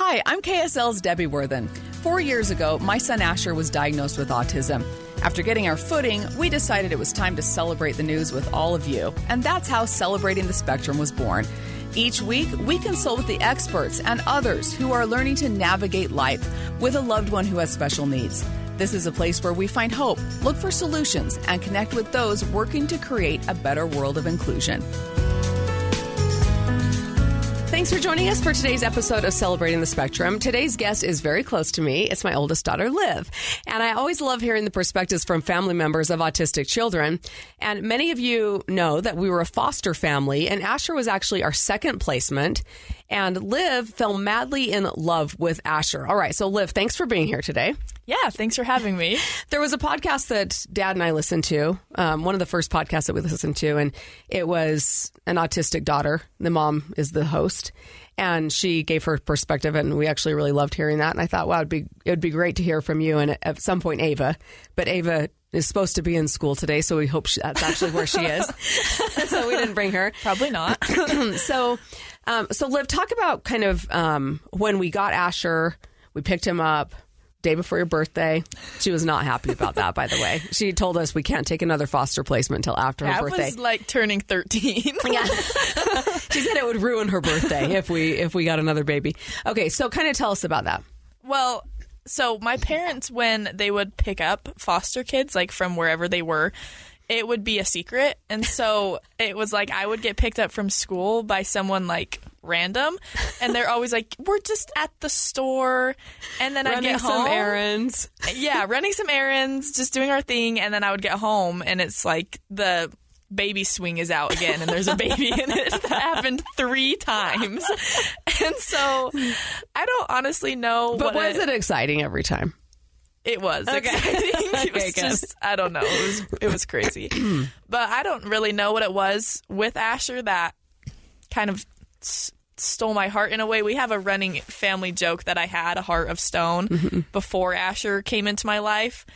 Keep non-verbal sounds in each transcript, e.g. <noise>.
Hi, I'm KSL's Debbie Worthen. Four years ago, my son Asher was diagnosed with autism. After getting our footing, we decided it was time to celebrate the news with all of you. And that's how Celebrating the Spectrum was born. Each week, we consult with the experts and others who are learning to navigate life with a loved one who has special needs. This is a place where we find hope, look for solutions, and connect with those working to create a better world of inclusion. Thanks for joining us for today's episode of Celebrating the Spectrum. Today's guest is very close to me. It's my oldest daughter, Liv. And I always love hearing the perspectives from family members of autistic children. And many of you know that we were a foster family, and Asher was actually our second placement. And Liv fell madly in love with Asher. All right, so Liv, thanks for being here today. Yeah, thanks for having me. There was a podcast that Dad and I listened to, um, one of the first podcasts that we listened to, and it was an autistic daughter. The mom is the host, and she gave her perspective, and we actually really loved hearing that. And I thought, wow, it'd be it would be great to hear from you, and at some point, Ava. But Ava is supposed to be in school today, so we hope she, that's actually where she is. <laughs> <laughs> so we didn't bring her. Probably not. <clears throat> so, um, so Liv, talk about kind of um, when we got Asher, we picked him up day before your birthday. She was not happy about that, by the way. <laughs> She told us we can't take another foster placement until after her I birthday. was like turning 13. <laughs> yeah. <laughs> she said it would ruin her birthday if we if we got another baby. Okay, so kind of tell us about that. well, so my parents, when they would pick up foster kids, like from wherever they were, it would be a secret. And so <laughs> it was like I would get picked up from school by someone like random. And they're always like, we're just at the store. And then Running get some home. errands. yeah, running some errands, just doing our thing, and then I would get home, and it's like the baby swing is out again, and there's a baby <laughs> in it. That happened three times, and so I don't honestly know. But was it exciting every time? It was exciting. <laughs> it Okay, was just I don't know. It was it was crazy, <clears throat> but I don't really know what it was with Asher that kind of. s- Stole my heart in a way. We have a running family joke that I had a heart of stone Mm-hmm. before Asher came into my life.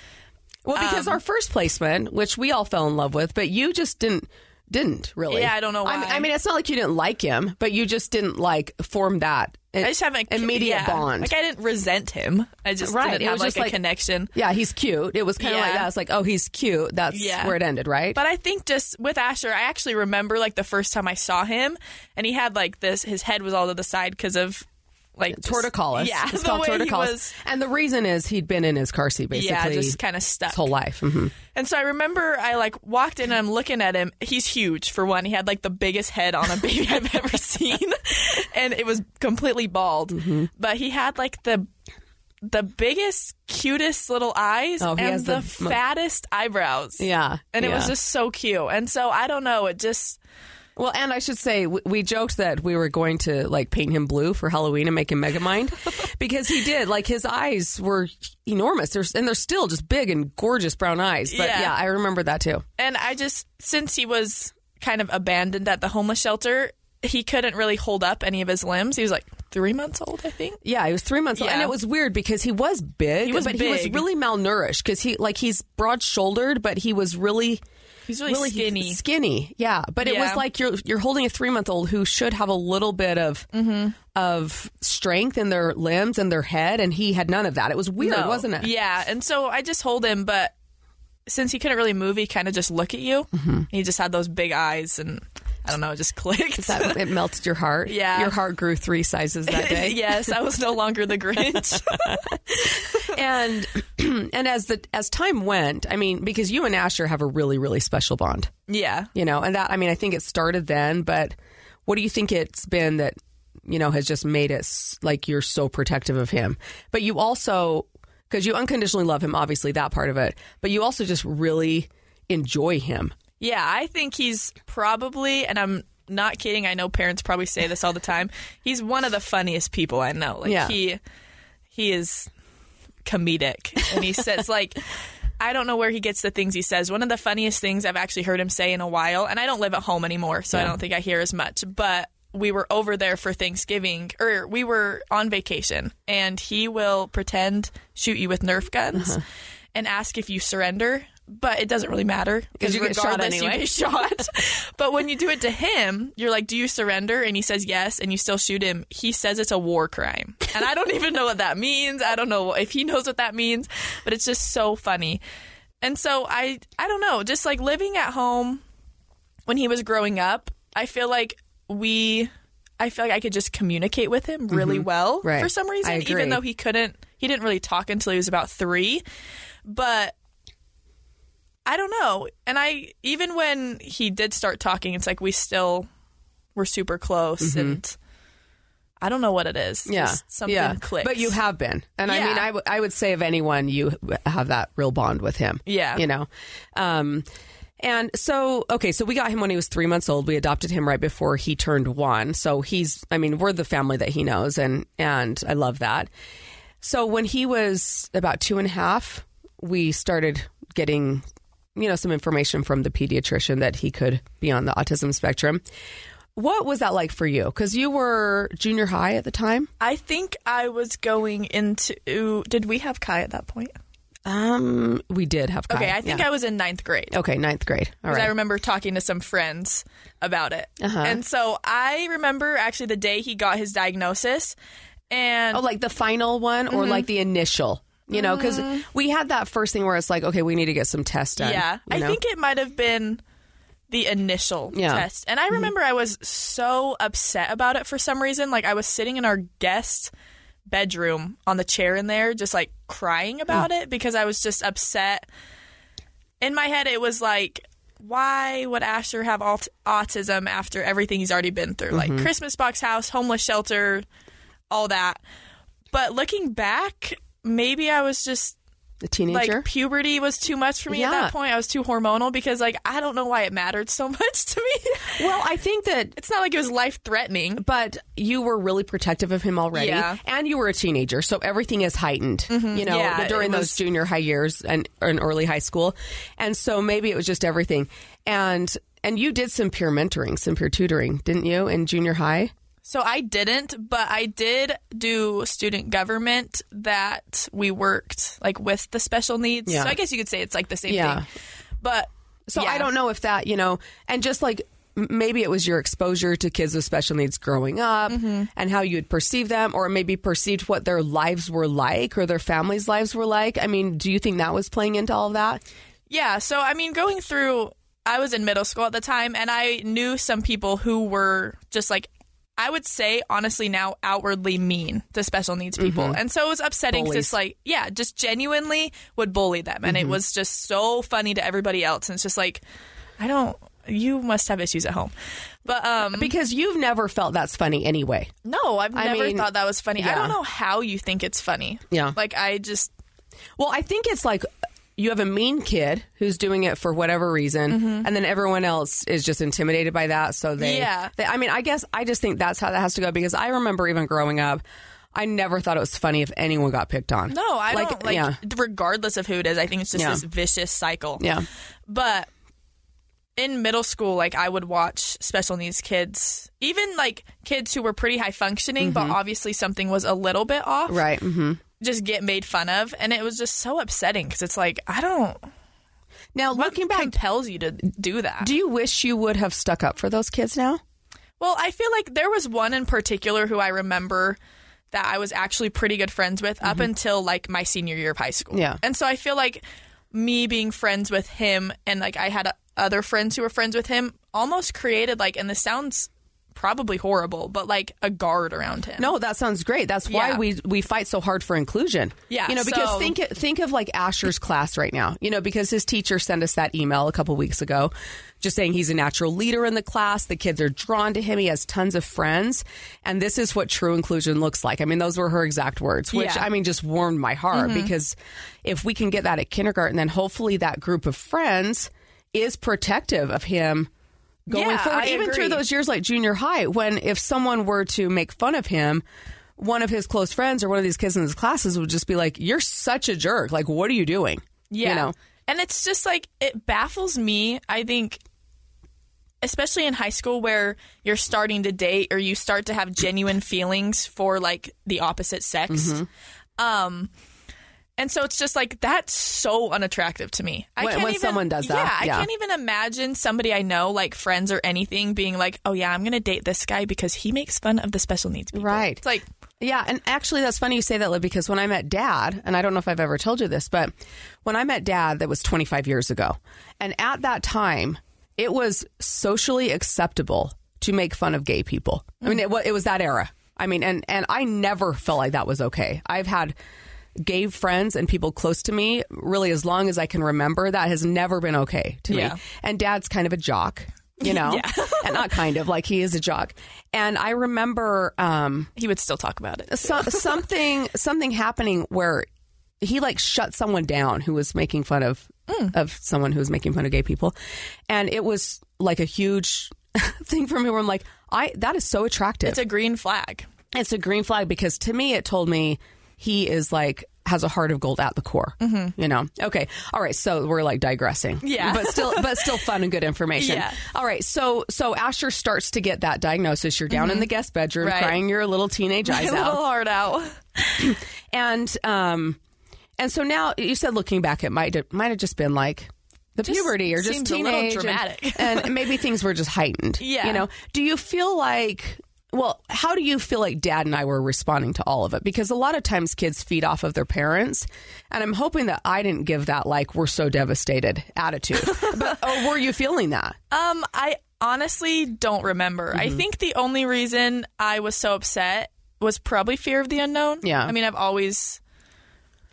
Well, because Um, our first placement, which we all fell in love with, but you just didn't didn't really. Yeah, I don't know I mean, why. I mean, it's not like you didn't like him, but you just didn't like form that. I just haven't immediate yeah. bond. Like I didn't resent him. I just Right, didn't it have like a like- connection. yeah, he's cute. It was kind of like Yeah. that. It's like, oh, he's cute. That's Yeah. where it ended, right? But I think just with Asher, I actually remember like the first time I saw him, and he had like this. His head was all to the side because of like just- torticollis. Yeah, <laughs> it's called torticollis. was- and the reason is he'd been in his car seat basically yeah, just kind of stuck his whole life. hmm And so I remember I like walked in and I'm looking at him. He's huge for one. He had like the biggest head on a baby <laughs> I've ever seen. <laughs> And it was completely bald. Mm-hmm. But he had like the the biggest, cutest little eyes Oh, and the, the fattest eyebrows. Yeah, And it was just so cute. And so I don't know, it just Well, and I should say, we, we joked that we were going to like paint him blue for Halloween and make him Megamind <laughs> because he did. Like his eyes were enormous, they're, and they're still just big and gorgeous brown eyes. But Yeah. yeah, I remember that too. and I just since he was kind of abandoned at the homeless shelter, he couldn't really hold up any of his limbs. He was like three months old, I think. Yeah, he was three months old, and it was weird because he was big. He was but he was really malnourished because he like he's broad shouldered, but he was really He's really, skinny. Skinny, yeah. But it was like you're you're holding a three month old who should have a little bit of Mm-hmm. of strength in their limbs and their head, and he had none of that. It was weird, No. wasn't it? Yeah, and so I just hold him, but since he couldn't really move, he kind of just look at you. Mm-hmm. He just had those big eyes, and I don't know, it just <laughs> clicked. That, it melted your heart. Yeah. your heart grew three sizes that day. <laughs> yes, I was no longer the Grinch. <laughs> and <clears throat> and as the as time went, I mean, because you and Asher have a really really special bond. yeah, you know and that i mean i think it started then but what do you think it's been that you know has just made it like you're so protective of him but you also because you unconditionally love him obviously that part of it but you also just really enjoy him yeah. I think he's probably, and I'm not kidding. I know parents probably say this all the time. He's one of the funniest people I know. Like Yeah. he. he is comedic. And he says, like, I don't know where he gets the things he says. One of the funniest things I've actually heard him say in a while, and I don't live at home anymore, so I don't think I hear as much, but we were over there for Thanksgiving, or we were on vacation, and he will pretend shoot you with Nerf guns uh-huh. and ask if you surrender. But it doesn't really matter 'Cause you get shot anyway. You <laughs> get shot. <laughs> but when you do it to him, you're like, "Do you surrender?" And he says yes, and you still shoot him. He says it's a war crime, and I don't <laughs> even know what that means. I don't know if he knows what that means, but it's just so funny. And so I, I don't know, just like living at home when he was growing up, I feel like we, I feel like I could just communicate with him really well Mm-hmm. Right. for some reason, even though he couldn't, he didn't really talk until he was about three, but. I don't know. And I even when he did start talking, it's like we still were super close and I don't know what it is. Mm-hmm. Yeah, Just something yeah. clicks. But you have been, and I Yeah. mean, I, w- I would say of anyone, you have that real bond with him. Yeah. you know. Um, and so, okay, so we got him when he was three months old. We adopted him right before he turned one. So he's, I mean, we're the family that he knows, and and I love that. So when he was about two and a half, we started getting, you know, some information from the pediatrician that he could be on the autism spectrum. What was that like for you? Because you were junior high at the time. I think I was going into. Did we have Kai at that point? Um, we did have. Kai, Okay, I think yeah. I was in ninth grade. Okay, ninth grade. All Because. I remember talking to some friends about it. Uh-huh. And so I remember actually the day he got his diagnosis. And oh, like the final one or like the initial? You know, because we had that first thing where it's like, okay, we need to get some tests done. yeah, you I think it might have been the initial Yeah. Mm-hmm. test. And I remember I was so upset about it for some reason. Like I was sitting in our guest bedroom on the chair in there, just like crying about Mm. it because I was just upset. In my head, it was like, why would Asher have aut- autism after everything he's already been through? Mm-hmm. Like Christmas box house, homeless shelter, all that. But looking back, maybe I was just the teenager. like puberty was too much for me at that point. I was too hormonal because like I don't know why it mattered so <laughs> much to me. well, I think that, it's not like it was life threatening. but you were really protective of him already, Yeah. and you were a teenager, so everything is heightened. Mm-hmm. You know, Yeah, during it those junior high years and in early high school, and so maybe it was just everything. And and you did some peer mentoring, some peer tutoring, didn't you, in junior high? So I didn't, but I did do student government that we worked like with the special needs. Yeah. So I guess you could say it's like the same Yeah. thing. But So yeah. I don't know if that, you know, and just like maybe it was your exposure to kids with special needs growing up Mm-hmm. and how you would perceive them, or maybe perceived what their lives were like or their families' lives were like. I mean, do you think that was playing into all of that? Yeah, so I mean, going through, I was in middle school at the time, and I knew some people who were just like, I would say, honestly, now outwardly mean to special needs people. And so it was upsetting because it's like, yeah, just genuinely would bully them. And it was just so funny to everybody else. And it's just like, I don't, you must have issues at home. But, um, Because you've never felt that's funny anyway. no, I've I never mean, thought that was funny. I don't know how you think it's funny. Yeah. Like, I just, Well, I think it's like you have a mean kid who's doing it for whatever reason, and then everyone else is just intimidated by that. So they, Mm-hmm. Yeah. they, I mean, I guess I just think that's how that has to go because I remember even growing up, I never thought it was funny if anyone got picked on. no, I like, don't, like, yeah, regardless of who it is, I think it's just Yeah. this vicious cycle. yeah. But in middle school, like I would watch special needs kids, even like kids who were pretty high functioning, but obviously something was a little bit off, Right. Mm-hmm. Hmm just get made fun of. And it was just so upsetting because it's like, I don't, Now, what looking back, compels you to do that? do you wish you would have stuck up for those kids now? well, I feel like there was one in particular who I remember that I was actually pretty good friends with up until like my senior year of high school. Mm-hmm. Yeah. And so I feel like me being friends with him and like I had other friends who were friends with him almost created like, and this sounds probably horrible, but like a guard around him. No, that sounds great. That's why Yeah. we we fight so hard for inclusion. Yeah, you know, because so- think think of like Asher's class right now. You know, because his teacher sent us that email a couple weeks ago, just saying he's a natural leader in the class. The kids are drawn to him. He has tons of friends, and this is what true inclusion looks like. I mean, those were her exact words, which Yeah. Mm-hmm. I mean just warmed my heart because if we can get that at kindergarten, then hopefully that group of friends is protective of him going Yeah, forward, I even through those years like junior high, when if someone were to make fun of him, one of his close friends or one of these kids in his classes would just be like, "You're such a jerk. Like, what are you doing?" Yeah. You know. And it's just like, it baffles me. I think, especially in high school where you're starting to date or you start to have genuine feelings for like the opposite sex. Mm-hmm. Um, and so it's just like, that's so unattractive to me. I When- can't when even- someone does that, Yeah. yeah. I can't even imagine somebody I know, like friends or anything, being like, oh yeah, I'm going to date this guy because he makes fun of the special needs people. Right. It's like, Yeah, and actually, that's funny you say that, Liv, because when I met Dad, and I don't know if I've ever told you this, but when I met Dad, that was 25 years ago, and at that time, it was socially acceptable to make fun of gay people. I mean, it, it was that era. I mean, and and I never felt like that was okay. I've had gay friends and people close to me really as long as I can remember. That has never been okay to Yeah. me. And Dad's kind of a jock. You know, <laughs> <laughs> and not kind of like he is a jock. And I remember um, he would still talk about it. so, <laughs> something something happening where he like shut someone down who was making fun of of someone who was making fun of gay people, and it was like a huge thing for me where I'm like, I that is so attractive. It's a green flag. it's a green flag because to me it told me he is like has a heart of gold at the core. Mm-hmm. You know. Okay. All right. So we're like digressing. Yeah. But still, but still fun and good information. Yeah. All right. So so Asher starts to get that diagnosis. You're down in the guest bedroom Right. crying your little teenage <laughs> My eyes little heart out. <clears throat> and um and so now you said looking back it might might have just been like the Just puberty or just seems a little teenage and- and, maybe things were just heightened <laughs> Yeah. you know do you feel like well how do you feel like dad and i were responding to all of it because a lot of times kids feed off of their parents and i'm hoping that i didn't give that like we're so devastated attitude <laughs> but or were you feeling that Um, I honestly don't remember. Mm-hmm. I think the only reason I was so upset was probably fear of the unknown. Yeah. I mean, I've always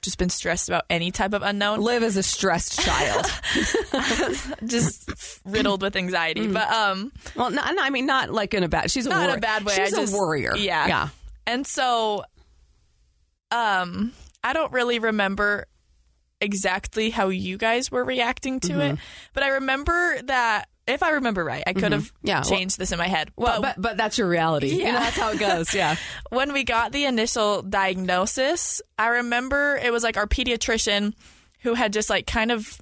just been stressed about any type of unknown, live as a stressed child <laughs> just riddled with anxiety. Mm. But um, well no, no, i mean not like in a bad she's a not in warrior. a bad way. she's I just, a warrior Yeah, yeah And so, um, I don't really remember exactly how you guys were reacting to Mm-hmm. it, but I remember that. If I remember right, I could have Mm-hmm. Yeah, well- changed this in my head. Well, but but that's your reality. You know, that's how it goes. Yeah. <laughs> when we got the initial diagnosis, I remember it was like our pediatrician who had just like kind of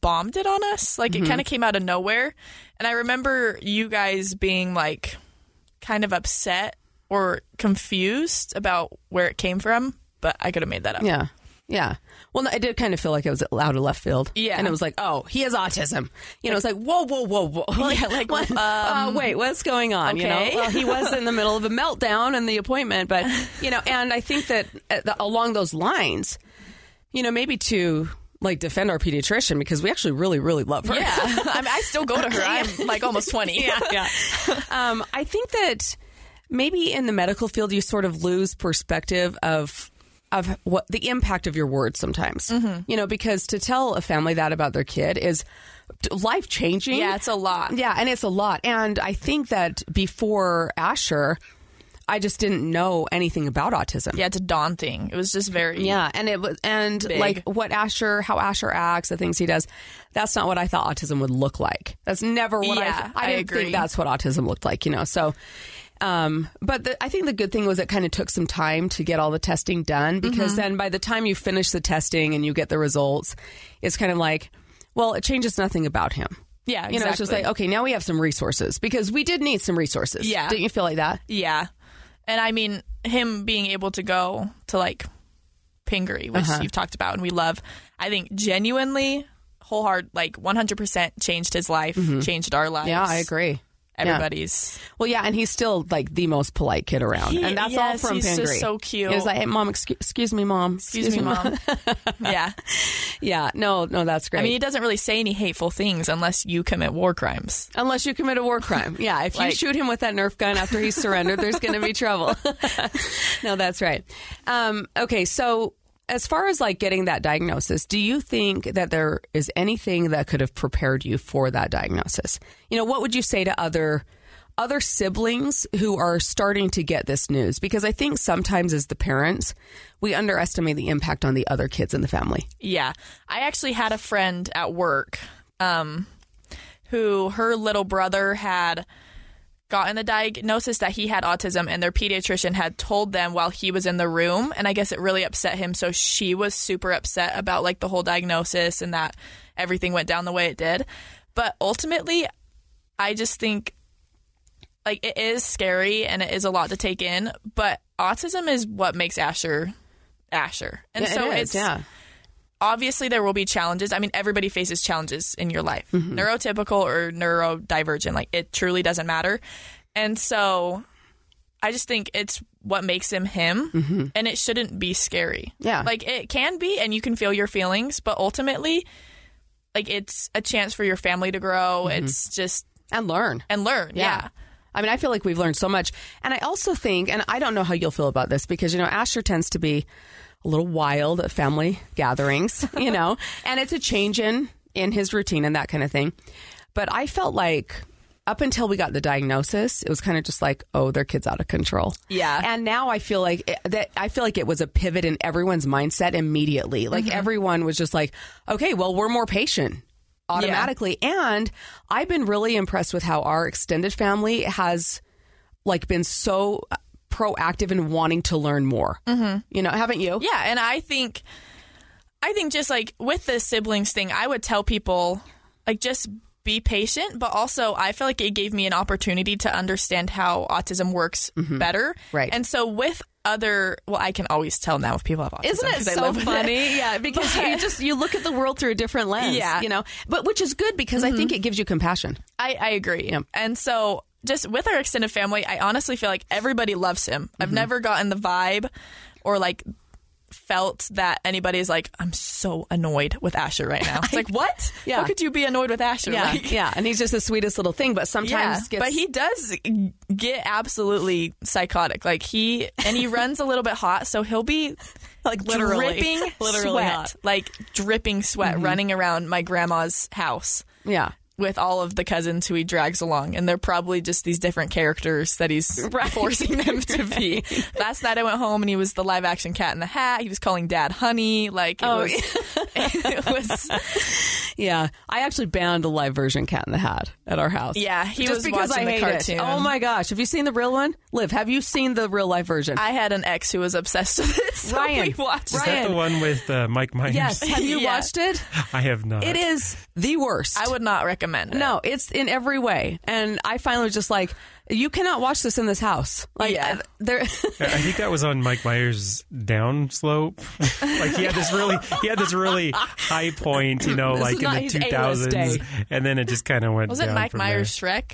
bombed it on us. Like Mm-hmm. it kind of came out of nowhere. And I remember you guys being like kind of upset or confused about where it came from, but I could have made that up. Yeah. Yeah. Well, no, it did kind of feel like it was out of left field. Yeah. And it was like, oh, he has autism. You know, it's like, whoa, whoa, whoa, whoa. Like, <laughs> Yeah, like, what? uh, wait, what's going on? You know, well, he was in the middle of a meltdown in the appointment, but, <laughs> you know, and I think that uh, along those lines, you know, maybe to like defend our pediatrician because we actually really, really love her. Yeah. <laughs> I, mean, I still go to her. I'm like almost 20. yeah, yeah. um, I think that maybe in the medical field you sort of lose perspective of of what the impact of your words sometimes. Mm-hmm. You know, because to tell a family that about their kid is life changing. Yeah, it's a lot. Yeah, and it's a lot. And I think that before Asher, I just didn't know anything about autism. Yeah, it's daunting. It was just very. Yeah, and it was and Big. like what Asher, how Asher acts, the things he does. That's not what I thought autism would look like. That's never what Yeah, I. I I didn't agree. think that's what autism looked like. You know, so. Um, but the, I think the good thing was it kind of took some time to get all the testing done because then by the time you finish the testing and you get the results, it's kind of like, well, it changes nothing about him. Yeah, You know, it's just like, okay, now we have some resources because we did need some resources. Yeah. Didn't you feel like that? Yeah. And I mean, him being able to go to like Pingree, which Uh-huh. you've talked about and we love, I think genuinely, wholeheart, like 100% changed his life, changed our lives. Mm-hmm. Yeah, I agree. Yeah. Everybody's. Well, yeah, and he's still like the most polite kid around, He- and that's yes, all from he's just so cute. He's like, "Hey, mom, excuse, excuse me, mom, Excuse me, mom. <laughs> yeah. yeah, no, no, that's great. I mean, he doesn't really say any hateful things unless you commit war crimes. Unless you commit a war crime, yeah. If you shoot him with that Nerf gun after he's surrendered, there's going to be trouble. <laughs> no, that's right. Um, okay, so as far as like getting that diagnosis, do you think that there is anything that could have prepared you for that diagnosis? You know, what would you say to other other siblings who are starting to get this news? Because I think sometimes as the parents, we underestimate the impact on the other kids in the family. Yeah. I actually had a friend at work um, who her little brother had gotten the diagnosis that he had autism and their pediatrician had told them while he was in the room and I guess it really upset him so she was super upset about like the whole diagnosis and that everything went down the way it did. But ultimately I just think like it is scary and it is a lot to take in, but autism is what makes Asher Asher. And Yeah, so is, it's yeah. Obviously there will be challenges. I mean, everybody faces challenges in your life, Mm-hmm. neurotypical or neurodivergent. Like it truly doesn't matter. And so, I just think it's what makes him him, and it shouldn't be scary. Mm-hmm. Yeah. like it can be, and you can feel your feelings, but ultimately, like it's a chance for your family to grow. It's just and learn. and learn. Yeah. I mean, I feel like we've learned so much. And I also think, and I don't know how you'll feel about this because, you know, Asher tends to be a little wild at family gatherings, <laughs> you know, and it's a change in, in his routine and that kind of thing. But I felt like up until we got the diagnosis, it was kind of just like, oh, their kid's out of control. Yeah. And now I feel like it, that I feel like it was a pivot in everyone's mindset immediately. Like mm-hmm. everyone was just like, okay, well, we're more patient automatically. And I've been really impressed with how our extended family has like been so proactive in wanting to learn more. Mm-hmm. You know, haven't you? Yeah, and I think I think just like with the siblings thing, I would tell people like just be patient, but also I feel like it gave me an opportunity to understand how autism works better. Mm-hmm. Right. And so with other well, I can always tell now if people have autism. Isn't it so with it. funny? Yeah, because you just you look at the world through a different lens. Yeah. Mm-hmm. you know, but which is good because I think it gives you compassion. I, I agree. Yeah. And so just with our extended family, I honestly feel like everybody loves him. Mm-hmm. I've never gotten the vibe or like felt that anybody's like, I'm so annoyed with Asher right now. It's <laughs> like, what? Yeah. How could you be annoyed with Asher? Yeah, Like, yeah, and he's just the sweetest little thing. But sometimes, yeah, gets, but he does get absolutely psychotic. Like he and he runs a little bit hot, so he'll be like dripping <laughs> literally sweat, hot. Mm-hmm. like dripping sweat, running around my grandma's house Yeah, with all of the cousins who he drags along, and they're probably just these different characters that he's <laughs> forcing them to be. Last night I went home and he was the live action Cat in the Hat. He was calling Dad Honey. Like it Oh, was, <laughs> it was. Yeah. I actually banned a live version Cat in the Hat at our house. Yeah, he just was because watching I the cartoon. It. Oh my gosh, have you seen the real one? Liv, have you seen the real life version? I had an ex who was obsessed with it. <laughs> So Ryan. we watched Is it. that the one with uh, Mike Myers? yes, <laughs> have you Yeah. watched it? <laughs> I have not. It is the worst. I would not recommend it. No, it's in every way, and I finally was just like, you cannot watch this in this house. Like, Yeah. uh, there. <laughs> I think that was on Mike Myers' down slope. <laughs> like he had this really, he had this really high point, you know, This like in the his two A-list thousands, day. and then it just kind of went. Was it Mike from Myers Shrek?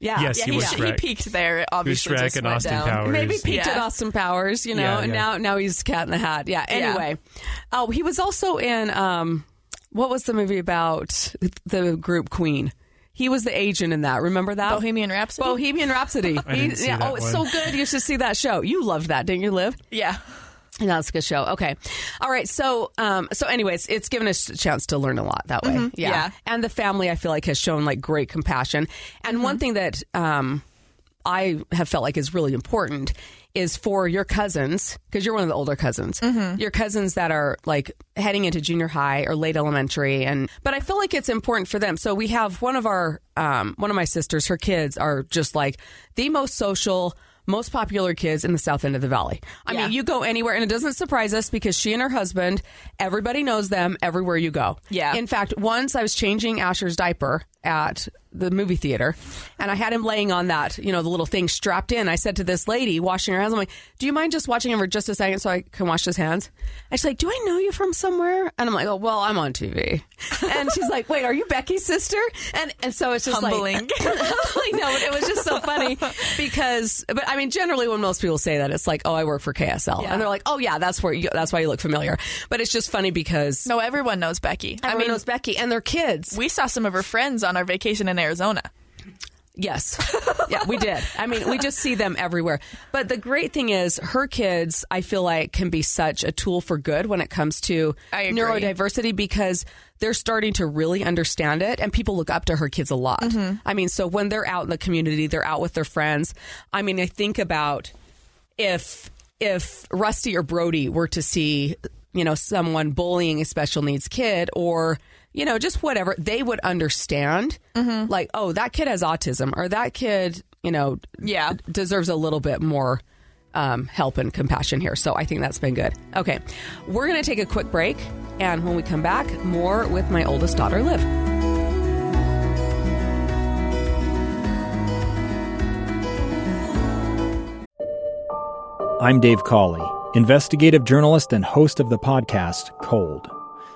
yeah, Yes, Yeah, he he, was sh- he peaked there. It He was obviously Shrek just and went Austin down. Powers. Maybe peaked at Austin Powers, you know, Yeah, and now now he's Cat in the Hat. Yeah. Anyway, oh, he was also in um, what was the movie about the group Queen? He was the agent in that. Remember that Bohemian Rhapsody. Bohemian Rhapsody. <laughs> I didn't see yeah, that oh, it's one. so good. You should see that show. You loved that, didn't you, Liv? yeah. That's a good show. Okay. All right. So, um, so anyways, it's given us a chance to learn a lot that way. Yeah. Yeah. And the family, I feel like, has shown like great compassion. And one thing that, um, I have felt like is really important is for your cousins, because you're one of the older cousins, your cousins that are like heading into junior high or late elementary. And, but I feel like it's important for them. So we have one of our, um, one of my sisters, her kids are just like the most social, most popular kids in the south end of the valley. I Yeah. mean, you go anywhere, and it doesn't surprise us because she and her husband, everybody knows them everywhere you go. Yeah. In fact, once I was changing Asher's diaper at the movie theater, and I had him laying on that, you know, the little thing strapped in. I said to this lady washing her hands, I'm like, "Do you mind just watching him for just a second so I can wash his hands?" And she's like, "Do I know you from somewhere?" And I'm like, "Oh, well, I'm on TV." And she's like, "Wait, are you Becky's sister?" And and so it's just Humbling. like, <laughs> I know, but it was just so funny because, but I mean, generally when most people say that, it's like, "Oh, I work for KSL," Yeah. and they're like, "Oh, yeah, that's where you, that's why you look familiar." But it's just funny because No, everyone knows Becky. I everyone mean, knows Becky and their kids. we saw some of her friends on our vacation in Arizona. Yes. <laughs> Yeah, we did. I mean, we just see them everywhere. But the great thing is, her kids, I feel like, can be such a tool for good when it comes to neurodiversity because they're starting to really understand it and people look up to her kids a lot. Mm-hmm. I mean, so when they're out in the community, they're out with their friends. I mean, I think about if if Rusty or Brody were to see, you know, someone bullying a special needs kid or you know, just whatever, they would understand like, oh, that kid has autism or that kid you know, Yeah. deserves a little bit more um, help and compassion here. So I think that's been good. Okay, we're going to take a quick break, and when we come back, more with my oldest daughter, Liv. I'm Dave Cawley, investigative journalist and host of the podcast Cold.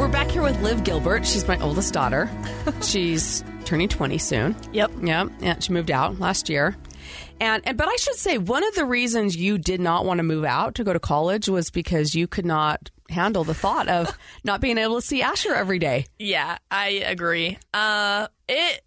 We're back here with Liv Gilbert. She's my oldest daughter. She's turning 20 soon. Yep. Yeah, yeah, she moved out last year. And, and but I should say one of the reasons you did not want to move out to go to college was because you could not handle the thought of <laughs> not being able to see Asher every day. Yeah, I agree. Uh, it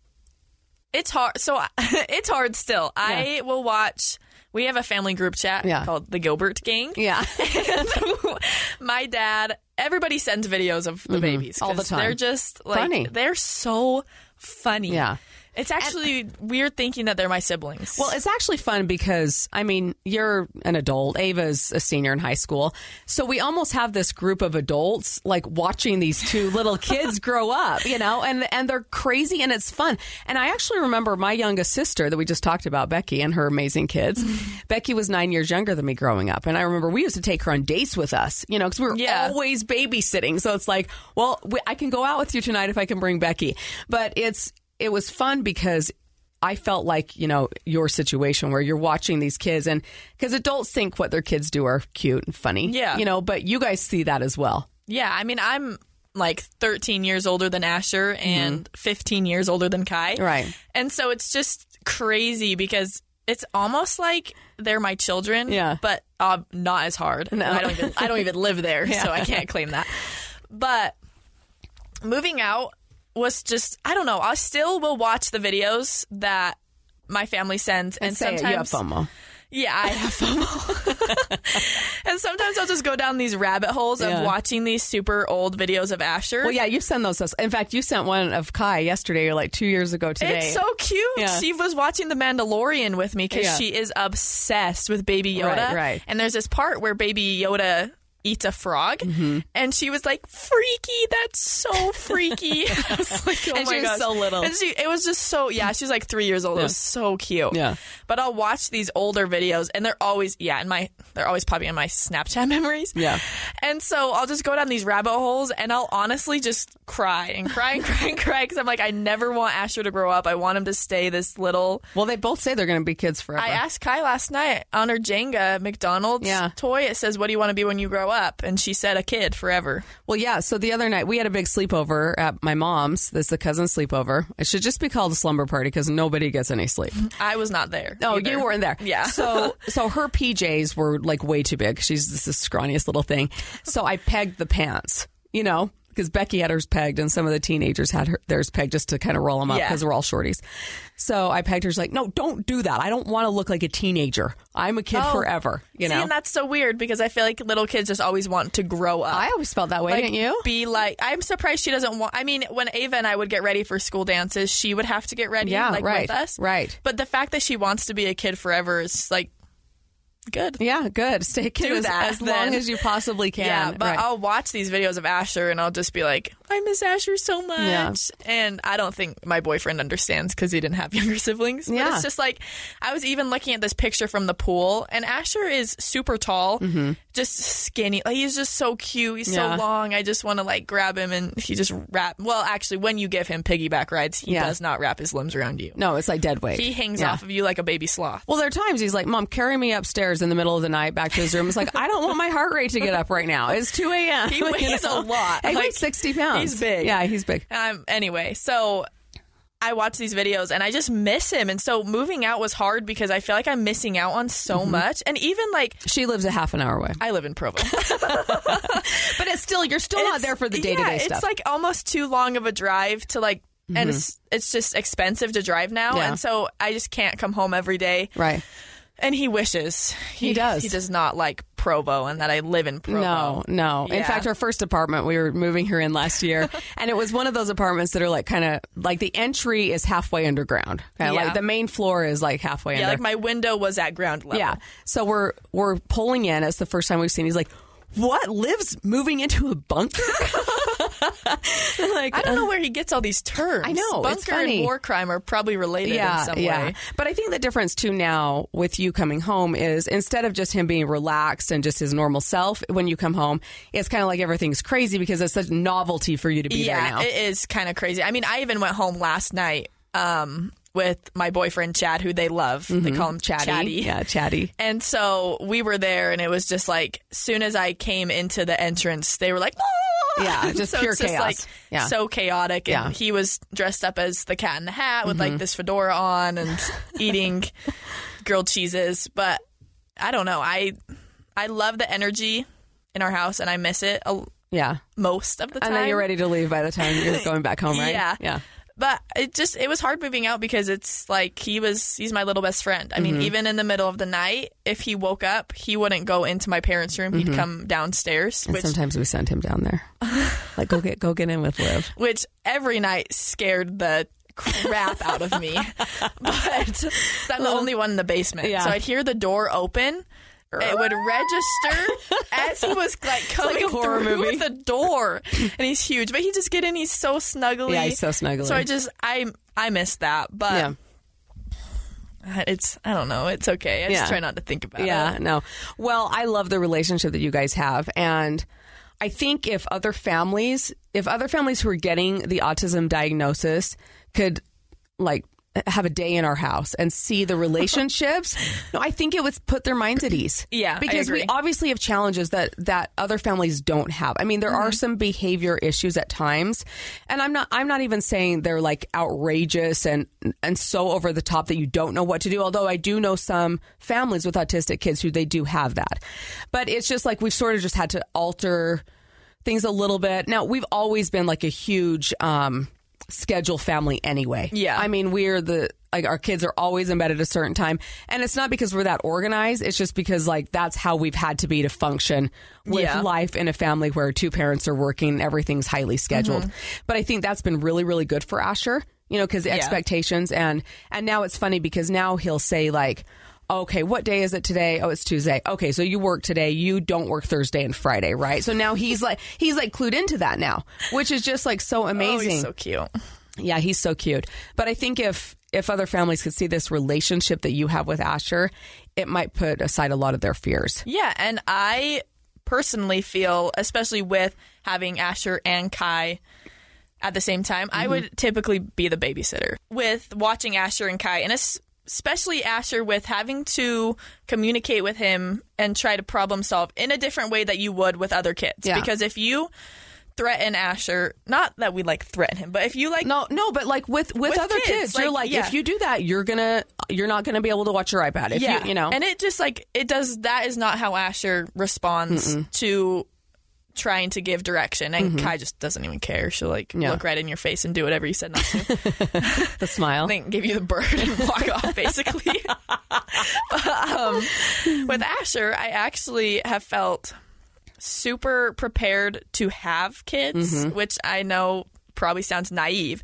it's hard. So <laughs> it's hard still. I will watch. We have a family group chat Yeah. called the Gilbert Gang. Yeah. <laughs> My dad, everybody sends videos of the babies Mm-hmm. all the time. They're just like Funny. they're so funny. Yeah. It's actually weird thinking that they're my siblings. Well, it's actually fun because I mean, you're an adult. Ava's a senior in high school. So we almost have this group of adults like watching these two little kids <laughs> grow up, you know, and and they're crazy and it's fun. And I actually remember my youngest sister that we just talked about, Becky, and her amazing kids. <laughs> Becky was 9 years younger than me growing up, and I remember we used to take her on dates with us, you know, cuz we were Yeah. always babysitting. So it's like, well, we, I can go out with you tonight if I can bring Becky. But it's it was fun because I felt like, you know, your situation where you're watching these kids and because adults think what their kids do are cute and funny. Yeah. You know, but you guys see that as well. yeah, I mean, I'm like 13 years older than Asher and 15 years older than Kai. Mm-hmm. Right. And so it's just crazy because it's almost like they're my children. Yeah. But uh, not as hard. No. I don't even I don't even live there, <laughs> so I can't claim that. But moving out was just I don't know. I still will watch the videos that my family sends, and, it, sometimes you have FOMO. yeah, I have FOMO. <laughs> and sometimes I'll just go down these rabbit holes Yeah. of watching these super old videos of Asher. Well, yeah, you send those. In fact, you sent one of Kai yesterday or like two years ago today. It's so cute. Yeah. She was watching The Mandalorian with me because Yeah. she is obsessed with Baby Yoda. Right, right. And there's this part where Baby Yoda eats a frog, Mm-hmm. and she was like, "Freaky! That's so freaky!" <laughs> <laughs> I was like, "Oh And my she was gosh. so little. And she, it was just so yeah. She was like three years old. It was so cute. Yeah. But I'll watch these older videos, and they're always yeah, in my they're always popping in my Snapchat <laughs> memories. Yeah. And so I'll just go down these rabbit holes and I'll honestly just cry and cry and cry and cry because I'm like, I never want Asher to grow up. I want him to stay this little. Well, they both say they're going to be kids forever. I asked Kai last night on her Jenga McDonald's Yeah. toy. It says, What do you want to be when you grow up? Up, and she said, A kid forever. Well, yeah. So the other night we had a big sleepover at my mom's. This is a cousin sleepover. It should just be called a slumber party because nobody gets any sleep. I was not there. Oh, either. you weren't there. Yeah. So, <laughs> so her PJs were like way too big. She's this, this scrawniest little thing. So I pegged the pants, you know, because Becky had hers pegged and some of the teenagers had her, theirs pegged just to kind of roll them up Yeah. because we're all shorties. So I pegged hers like, no, don't do that. I don't want to look like a teenager. I'm a kid Oh. forever. You See, know. and that's so weird because I feel like little kids just always want to grow up. I always felt that way, like, didn't you? Be like, I'm surprised she doesn't want. I mean, when Ava and I would get ready for school dances, she would have to get ready, Yeah, like right, with us, right. But the fact that she wants to be a kid forever is like good. Yeah, good. Stay kid Do as, that, as long as you possibly <laughs> can. Yeah, but Right. I'll watch these videos of Asher and I'll just be like, I miss Asher so much. Yeah. And I don't think my boyfriend understands because he didn't have <laughs> younger siblings. But Yeah. it's just like, I was even looking at this picture from the pool and Asher is super tall, just skinny. Like, he's just so cute. He's Mm-hmm. Yeah. so long. I just want to like grab him and he just wrap. Well, actually, when you give him piggyback rides, he Yeah. does not wrap his limbs around you. no, it's like dead weight. He hangs Yeah. off of you like a baby sloth. Well, there are times he's like, "Mom, carry me upstairs in the middle of the night back to his room." It's like, I don't want my heart rate to get up right now. It's two a.m. He <laughs> You weighs know? a lot. He Like, weighs sixty pounds. he's big. Yeah, he's big. Um, anyway, so I watch these videos and I just miss him. And so moving out was hard because I feel like I'm missing out on so Mm-hmm. much. And even like, She lives a half an hour away, I live in Provo. <laughs> but it's still you're still not there for the day to day stuff. It's like almost too long of a drive to like and it's it's just expensive to drive now, Mm-hmm. Yeah. and so I just can't come home every day. Right. And he wishes he, does. He does not like Provo, and that I live in Provo. No, no. In fact, our first apartment, we were moving here in last year, <laughs> and it was one of those apartments that are like kind of like the entry is halfway underground. Yeah. Like the main floor is like halfway Yeah, under. like my window was at ground level. yeah. So we're we're pulling in. It's the first time we've seen. He's like, "What lives moving into a bunker?" <laughs> <laughs> like I don't know where he gets all these terms. I know, bunker and war crime are probably related in some way. But I think the difference too now with you coming home is instead of just him being relaxed and just his normal self when you come home, it's kind of like everything's crazy because it's such novelty for you to be there now. it is kind of crazy. I mean, I even went home last night um, with my boyfriend Chad, who they love. They call him chatty. Chatty. Yeah, chatty. And so we were there, and it was just like, soon as I came into the entrance, they were like, "Ah!" Yeah, <laughs> just so pure it's just chaos. like Yeah. so chaotic. And Yeah. Mm-hmm. he was dressed up as the cat in the hat with like this fedora on and <laughs> eating grilled cheeses. But I don't know. I I love the energy in our house, and I miss it a, Yeah. most of the time. And then you're ready to leave by the time you're going back home, <laughs> right? Yeah. Yeah. But it just it was hard moving out because it's like he was he's my little best friend. I Mm-hmm. mean, even in the middle of the night, if he woke up, he wouldn't go into my parents' room. He'd come downstairs, Mm-hmm. And which sometimes we send him down there. <laughs> like go get go get in with Liv. which every night scared the crap out of me. <laughs> But I'm the only one in the basement. Yeah. So I'd hear the door open. It would register <laughs> as he was like coming like a through movie. the door, and he's huge. But he just get in. He's so snuggly. Yeah, he's so snuggly. So I just I I miss that. But Yeah. Uh, it's I don't know. It's okay. I Yeah. just try not to think about Yeah, it. Yeah, no. Well, I love the relationship that you guys have. And I think if other families, if other families who are getting the autism diagnosis could like have a day in our house and see the relationships, <laughs> no, I think it would put their minds at ease. Yeah, because we obviously have challenges that that other families don't have. I mean, there Mm-hmm. are some behavior issues at times, and I'm not I'm not even saying they're like outrageous and and so over the top that you don't know what to do. Although I do know some families with autistic kids who they do have that, but it's just like we've sort of just had to alter things a little bit. Now we've always been like a huge. um schedule family anyway. Yeah. I mean, we're the like our kids are always in bed at a certain time, and it's not because we're that organized. It's just because like that's how we've had to be to function with Yeah. life in a family where two parents are working. Everything's highly scheduled. Mm-hmm. But I think that's been really, really good for Asher. You know, because the expectations and and now it's funny because now he'll say like. Okay, what day is it today? Oh, it's Tuesday. Okay, so you work today. You don't work Thursday and Friday, right? So now he's like he's like clued into that now, which is just like so Oh, amazing. he's so cute. Yeah, he's so cute. But I think if if other families could see this relationship that you have with Asher, it might put aside a lot of their fears. Yeah, and I personally feel, especially with having Asher and Kai at the same time, I mm-hmm. would typically be the babysitter. With watching Asher and Kai, and especially Asher, with having to communicate with him and try to problem solve in a different way that you would with other kids. Yeah. Because if you threaten Asher, not that we like threaten him, but if you like No, no, but like with with, With other kids, kids, you're like, like yeah. if you do that, you're gonna you're not gonna be able to watch your iPad. If yeah, you you know, and it just like it does. That is not how Asher responds to trying to give direction, and Kai just doesn't even care. She'll like Mm-hmm. Yeah. look right in your face and do whatever you said not to. <laughs> the smile. <laughs> then give you the bird and walk off, basically. But, <laughs> um, with Asher, I actually have felt super prepared to have kids, Mm-hmm. which I know probably sounds naive,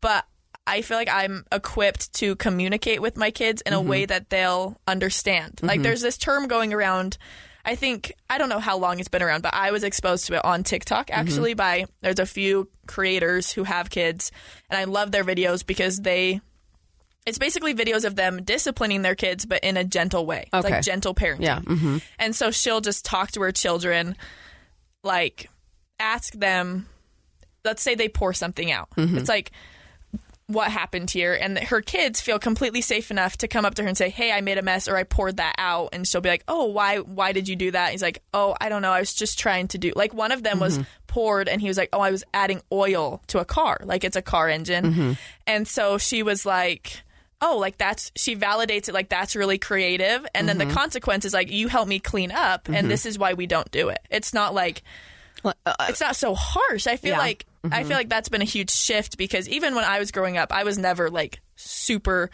but I feel like I'm equipped to communicate with my kids in a Mm-hmm. way that they'll understand. Like there's this term going around. I think I don't know how long it's been around, but I was exposed to it on TikTok Mm-hmm. actually by there's a few creators who have kids and I love their videos because they it's basically videos of them disciplining their kids but in a gentle way. It's Like gentle parenting. Yeah, mm-hmm. And so she'll just talk to her children like ask them let's say they pour something out. Mm-hmm. It's like what happened here and that her kids feel completely safe enough to come up to her and say hey i made a mess or i poured that out and she'll be like oh why why did you do that? He's like oh i don't know. I was just trying to do like one of them was mm-hmm. poured and he was like oh i was adding oil to a car. Like it's a car engine. Mm-hmm. And so she was like oh like that's she validates it like that's really creative. And then the mm-hmm. consequence is like you help me clean up and this is why we don't do it. It's not like uh, uh, it's not so harsh. I feel Yeah. like I feel mm-hmm. like that's been a huge shift because even when I was growing up, I was never like super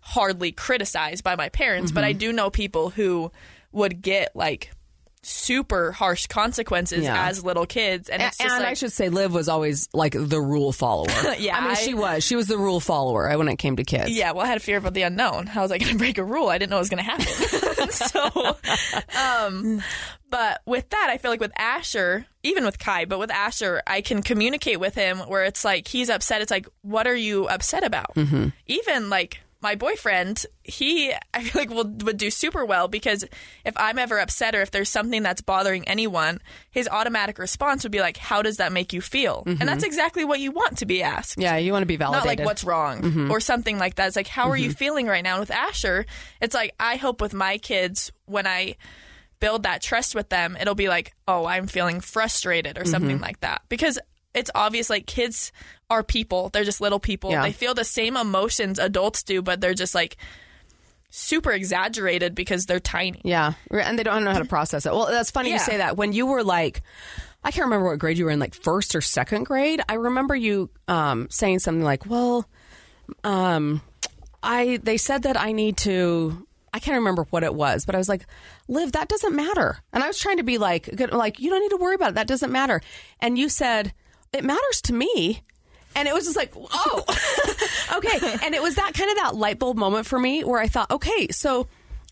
hardly criticized by my parents, but I mm-hmm. do know people who would get like super harsh consequences Yeah. as little kids and And, it's just and like I should say, Liv was always like the rule follower. Yeah, <laughs> I mean, I- she was. She was the rule follower when it came to kids. Yeah, well, I had a fear of the unknown. How was I going <laughs> to break a rule? I didn't know it was going to happen. <laughs> so, um, but with that, I feel like with Asher, even with Kai, but with Asher, I can communicate with him where it's like he's upset. It's like, what are you upset about? Mm-hmm. Even like my boyfriend, he I feel like will, would do super well because if I'm ever upset or if there's something that's bothering anyone, his automatic response would be like, "How does that make you feel?" And mm-hmm. that's exactly what you want to be asked Yeah, you want to be validated, not like what's wrong mm-hmm. or something like that. It's like, how are you mm-hmm. feeling right now? And with Asher, it's like, I hope with my kids, when I build that trust with them, it'll be like, oh, I'm feeling frustrated or something like that. Because it's obvious, like, kids are people. They're just little people. Yeah. They feel the same emotions adults do, but they're just like super exaggerated because they're tiny. Yeah, and they don't know how to process it. Well, that's funny you say that. When you were like, I can't remember what grade you were in, like first or second grade. I remember you um, saying something like, "Well, um, I they said that I need to." I can't remember what it was, but I was like, "Liv, that doesn't matter." And I was trying to be like, good, like you don't need to worry about it. That doesn't matter. And you said, "It matters to me." And it was just like, oh, <laughs> okay. And it was that kind of that light bulb moment for me where I thought, okay, so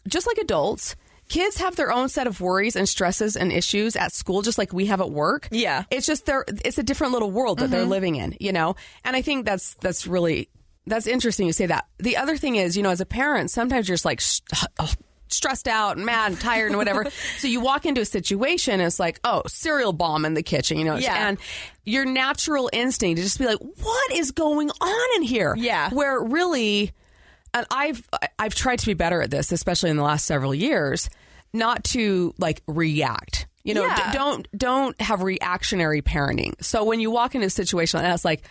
just like adults, kids have their own set of worries and stresses and issues at school, just like we have at work. Yeah. It's just they're it's a different little world that they're mm-hmm. living in, you know? And I think that's that's really that's interesting you say that. The other thing is, you know, as a parent, sometimes you're just like sh- uh, oh, stressed out and mad and tired and whatever. <laughs> so you walk into a situation, and it's like, oh, cereal bomb in the kitchen, you know? Yeah. And your natural instinct to just be like, what is going on in here? Yeah. Where really, and I've I've tried to be better at this, especially in the last several years, not to like react. You know, Yeah. d- don't don't have reactionary parenting. So when you walk into a situation and it's like,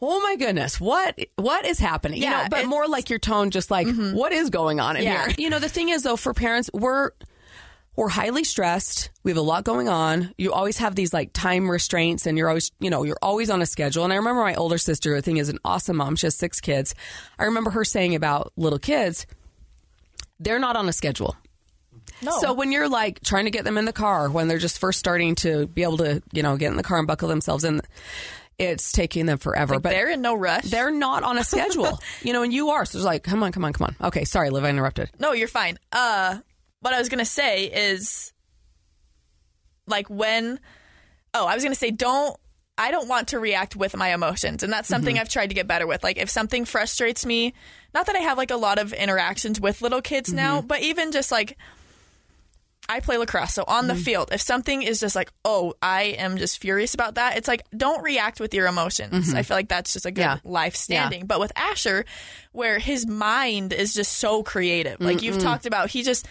oh my goodness, what what is happening? you Yeah, know, but Mm-hmm. more like your tone, just like what is going on in Yeah. here? You know, the thing is though, for parents, we're we're highly stressed. We have a lot going on. You always have these like time restraints and you're always, you know, you're always on a schedule. And I remember my older sister, I think is an awesome mom. She has six kids. I remember her saying about little kids, they're not on a schedule. No. So when you're like trying to get them in the car when they're just first starting to be able to, you know, get in the car and buckle themselves in, it's taking them forever. but they're in no rush. they're not on a <laughs> schedule, you know, and you are. So it's like, come on, come on, come on. Okay, sorry, Liv, I interrupted. No, you're fine. Uh, what I was gonna say is, like when, oh, I was gonna say don't. I don't want to react with my emotions, and that's something I've tried to get better with. Like if something frustrates me, not that I have like a lot of interactions with little kids now, but even just like. I play lacrosse, so on the mm-hmm. field, if something is just like, oh, I am just furious about that, it's like, don't react with your emotions. Mm-hmm. I feel like that's just a good Yeah. life standing. But with Asher, where his mind is just so creative, like you've talked about, he just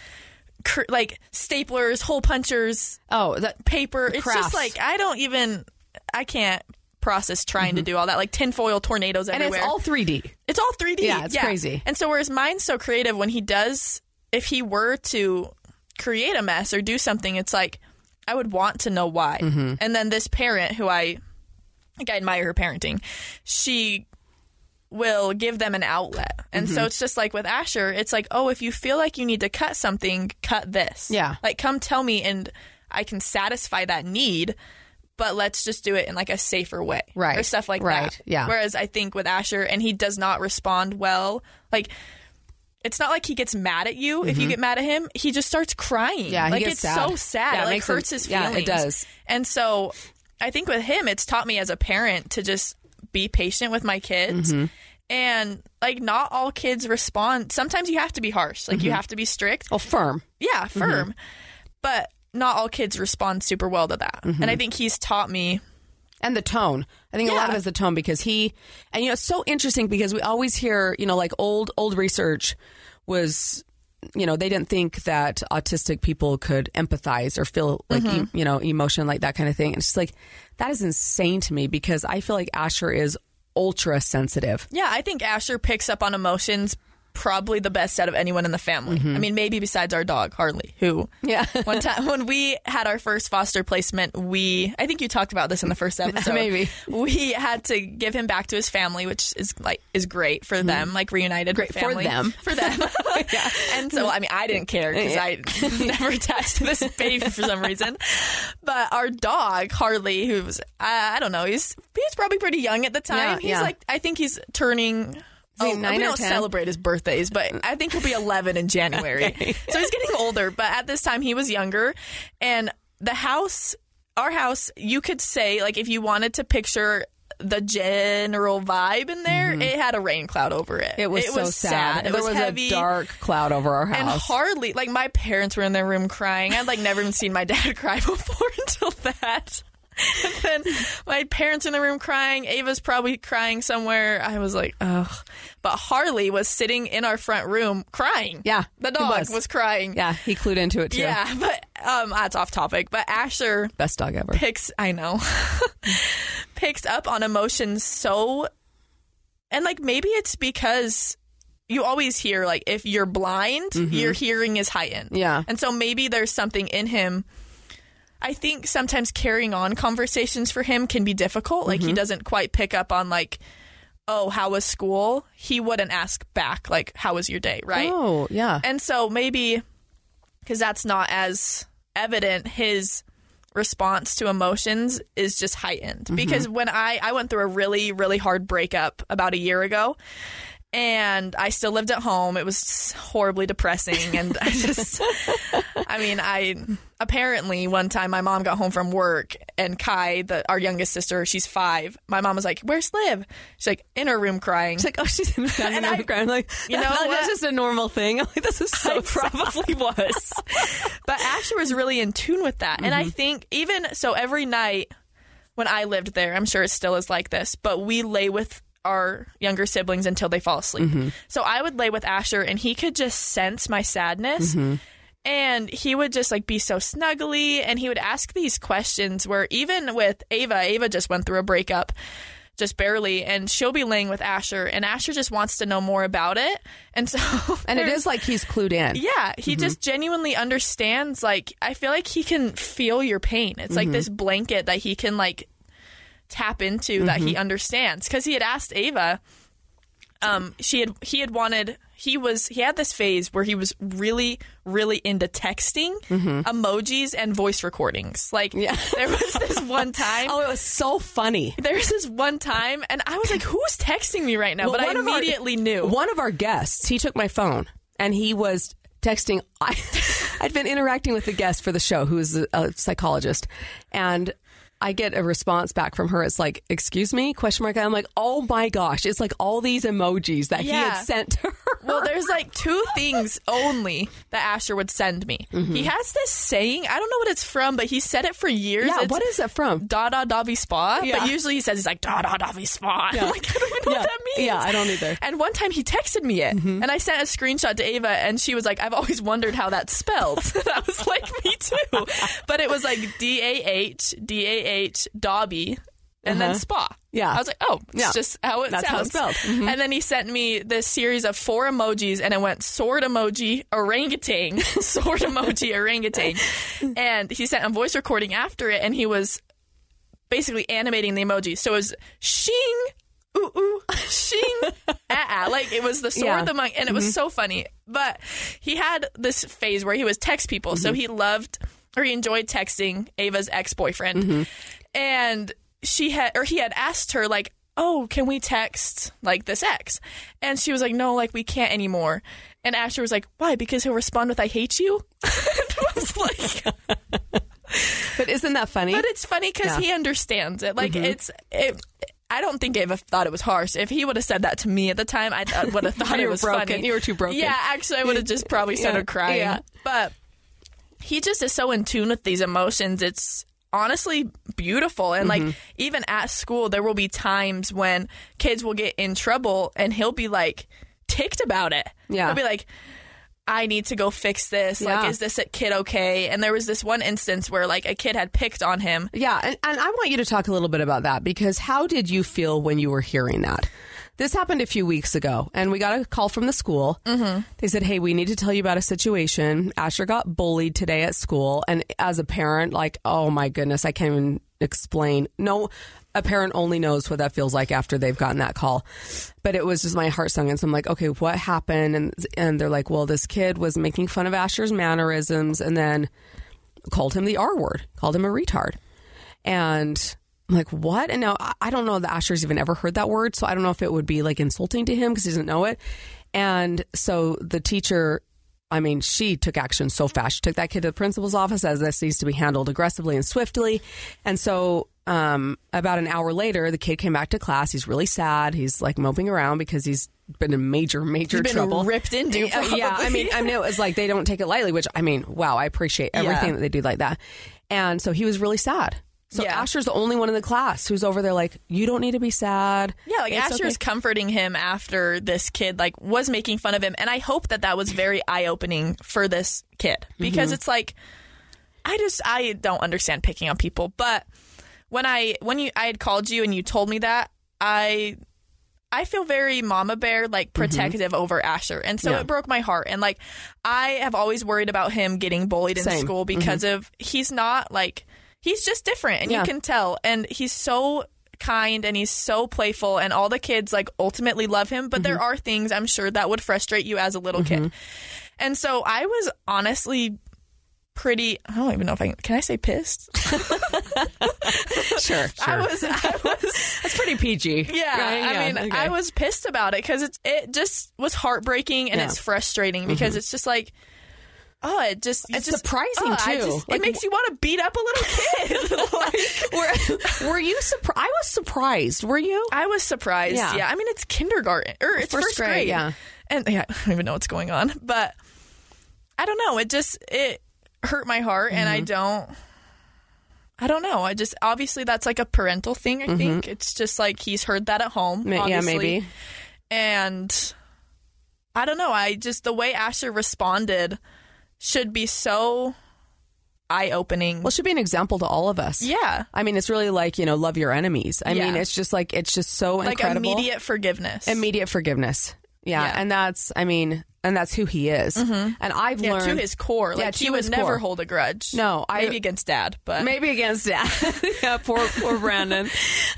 cr- like staplers, hole punchers, Oh, that paper. It's Crafts. just like I don't even, I can't process trying to mm-hmm. do all that, like tinfoil tornadoes everywhere. and it's all 3D. It's all 3D. Yeah, it's crazy. And so where his mind's so creative when he does if he were to create a mess or do something, it's like I would want to know why. Mm-hmm. And then this parent who I like I admire her parenting, she will give them an outlet. And Mm-hmm. so it's just like with Asher, it's like, oh, if you feel like you need to cut something, cut this. Yeah. Like come tell me and I can satisfy that need. But let's just do it in like a safer way, Right. Or stuff like Right. that. Yeah. Whereas I think with Asher, and he does not respond well. Like it's not like he gets mad at you if you get mad at him. He just starts crying. Mm-hmm. Yeah, he like gets it's sad. so sad. Yeah, it it like makes him- hurts his yeah, feelings. it does. And so I think with him, it's taught me as a parent to just be patient with my kids. Mm-hmm. And like, not all kids respond. Sometimes you have to be harsh. Like, you have to be strict. Oh, firm. Yeah, Mm-hmm. firm. But not all kids respond super well to that. Mm-hmm. And I think he's taught me. And the tone. I think a lot of it's the tone because he, and you know, it's so interesting because we always hear, you know, like old old research was, you know, they didn't think that autistic people could empathize or feel like Mm-hmm. e- you know emotion like that kind of thing. And it's just like that is insane to me because I feel like Asher is ultra sensitive. Yeah, I think Asher picks up on emotions probably the best out of anyone in the family. Mm-hmm. I mean, maybe besides our dog Harley, who Yeah. <laughs> one time when we had our first foster placement, we I think you talked about this in the first <laughs> episode. Maybe. we had to give him back to his family, which is like is great for mm-hmm. them, like reunited Great for them. for them. <laughs> And so I mean, I didn't care because I never attached to this baby for some reason. But our dog Harley, who's I, I don't know, he's he's probably pretty young at the time. Yeah, he's yeah. like I think he's turning. Oh, nine we or don't 10? celebrate his birthdays, but I think he'll be 11 in January. <laughs> So he's getting older, but at this time he was younger. And the house, our house, you could say, like, if you wanted to picture the general vibe in there, it had a rain cloud over it. Mm-hmm. It was so sad. It there was, was a dark cloud over our house. and hardly, like, my parents were in their room crying. I'd, like, never even seen my dad <laughs> cry before <laughs> until that. And <laughs> then my parents in the room crying. Ava's probably crying somewhere. I was like, ugh. But Harley was sitting in our front room crying. Yeah, The dog was. was. crying. yeah, he clued into it too. Yeah, but um, that's off topic. But Asher Best dog ever. picks, I know, <laughs> picks up on emotions so, and like maybe it's because you always hear like if you're blind, your hearing is heightened. Yeah. and so maybe there's something in him. I think sometimes carrying on conversations for him can be difficult. Like he mm-hmm. doesn't quite pick up on like, oh, how was school? He wouldn't ask back like, how was your day? Right? Oh, yeah. And so maybe because that's not as evident, his response to emotions is just heightened. Mm-hmm. Because when I I went through a really really hard breakup about a year ago. And I still lived at home. It was horribly depressing. And I just, <laughs> I mean, I apparently one time my mom got home from work and Kai, the, our youngest sister, she's five. My mom was like, Where's Liv? She's like, in her room crying. She's like, oh, she's in the And I- background. Like, you know <laughs> that's what? just a normal thing. I'm like, this is so I probably was. <laughs> but Asher was really in tune with that. And I mm-hmm. think even so, every night when I lived there, I'm sure it still is like this, but we lay with our younger siblings until they fall asleep. Mm-hmm. So I would lay with Asher and he could just sense my sadness. Mm-hmm. And he would just like be so snuggly and he would ask these questions where even with Ava, Ava just went through a breakup just barely and she'll be laying with Asher and Asher just wants to know more about it. And so <laughs> and it is like he's clued in. yeah, he mm-hmm. just genuinely understands. Like, I feel like he can feel your pain. It's like mm-hmm. this blanket that he can like tap into that he mm-hmm. understands. Because he had asked Ava, um, she had he had wanted he was he had this phase where he was really really into texting, emojis, and voice recordings. Like, Yeah. there was this <laughs> one time. Oh, it was so funny. there was this one time, and I was like, "Who's texting me right now?" Well, but I of our- immediately knew. One of our guests, he took my phone and he was texting. I, <laughs> I'd been interacting with the guest for the show, who is a, a psychologist, and I get a response back from her. It's like, "Excuse me?" Question mark. I'm like, "Oh my gosh!" It's like all these emojis that he had sent to her. Well, there's <laughs> like two things only that Asher would send me. Mm-hmm. He has this saying. I don't know what it's from, but he said it for years. yeah, It's what is it from? da da da vi spa? Yeah. But usually he says he's like da da da vi spa. <laughs> I'm like, I don't even know Yeah. what that means. Yeah, I don't either. And one time he texted me it, mm-hmm. and I sent a screenshot to Ava, and she was like, "I've always wondered how that's spelled." <laughs> and I was like, "Me too," but it was like D A H D A H Dobby. And then Uh-huh. spa. Yeah. I was like, oh, it's Yeah. just how it That's how sounds. it's spelled. Mhm. And then he sent me this series of four emojis, and it went sword emoji, orangutan, <laughs> sword emoji, orangutan. <laughs> And he sent a voice recording after it, and he was basically animating the emoji. So it was shing, ooh, ooh, shing, <laughs> ah, ah. Like it was the sword, Yeah. the monk, and it was so funny. But he had this phase where he was text people. So he loved or he enjoyed texting Ava's ex boyfriend. And she had, or he had asked her, like, oh, can we text like this ex? And she was like, no, like we can't anymore. And Asher was like, why? Because he'll respond with, I hate you? <laughs> I was like, <laughs> But isn't that funny? but it's funny because Yeah. Mm-hmm. he understands it. Like it's it. I don't think Ava thought it was harsh. If he would have said that to me at the time, I would have <laughs> thought it was broken. funny. You were too broken. Yeah, actually, I would have just probably started Yeah. crying. Yeah. But he just is so in tune with these emotions. It's honestly beautiful. And Mm-hmm. like even at school, there will be times when kids will get in trouble, and he'll be like ticked about it. Yeah. he'll be like. I need to go fix this. Yeah. Like, is this kid okay? And there was this one instance where like a kid had picked on him. Yeah, and, and I want you to talk a little bit about that because how did you feel when you were hearing that? This happened a few weeks ago, and we got a call from the school. Mm-hmm. They said, "Hey, we need to tell you about a situation. Asher got bullied today at school, and as a parent, like, oh my goodness, I can't even explain. No, a parent only knows what that feels like after they've gotten that call. But it was just my heart sunk, and so I'm like, okay, what happened? And and they're like, well, this kid was making fun of Asher's mannerisms, and then called him the R word, called him a retard. And I'm like, what? And now I- don't know that Asher's even ever heard that word. So I don't know if it would be like insulting to him because he doesn't know it. And so the teacher, I mean, she took action so fast. She took that kid to the principal's office as this needs to be handled aggressively and swiftly. And so um, about an hour later, the kid came back to class. He's really sad. He's like moping around because he's been in major, major been trouble. ripped into, Yeah, <laughs> Yeah, I mean, I mean, it was like they don't take it lightly, which I mean, wow, I appreciate everything Yeah. that they do like that. And so he was really sad. So Yeah. Asher's the only one in the class who's over there like, you don't need to be sad. Yeah, like It's Asher's okay." comforting him after this kid like was making fun of him, and I hope that that was very eye opening for this kid because Mm-hmm. it's like I just I don't understand picking on people, but when I when you I had called you and you told me that I I feel very mama bear like protective over Asher. And so Mm-hmm. Yeah. it broke my heart. And like I have always worried about him getting bullied in Same. school because of he's not like he's just different and Yeah. you can tell. And he's so kind and he's so playful and all the kids like ultimately love him, but Mm-hmm. there are things I'm sure that would frustrate you as a little kid. And so I was honestly pretty I don't even know if I can, can I say pissed? <laughs> Sure, I was I was <laughs> That's pretty PG. Yeah, Right? I mean, okay. I was pissed about it because it's it just was heartbreaking and Yeah. Mm-hmm. it's frustrating because it's just like, oh, it just It's just, surprising, oh, too. just- Like, it makes you want to beat up a little kid. <laughs> <laughs> like, were, were you surprised? I was surprised. Were you? I was surprised. Yeah. Yeah. I mean, it's kindergarten or it's First first, grade, grade. yeah. and yeah, <laughs> I don't even know what's going on, but I don't know. It just it hurt my heart, and Mm-hmm. I don't. I don't know. I just obviously that's like a parental thing. I think it's just like he's heard that at home. Ma- yeah, maybe. and I don't know. I just the way Asher responded should be so eye opening. Well, it should be an example to all of us. yeah, I mean, it's really like, you know, love your enemies. I mean, it's just like, it's just so like incredible. immediate forgiveness. Immediate forgiveness. Yeah. Yeah. And that's, I mean, and that's who he is. And I've yeah, learned to his core. Like Yeah, he would never core. hold a grudge. No, I- maybe against dad, but Maybe against dad. <laughs> <laughs> yeah, poor poor Brandon.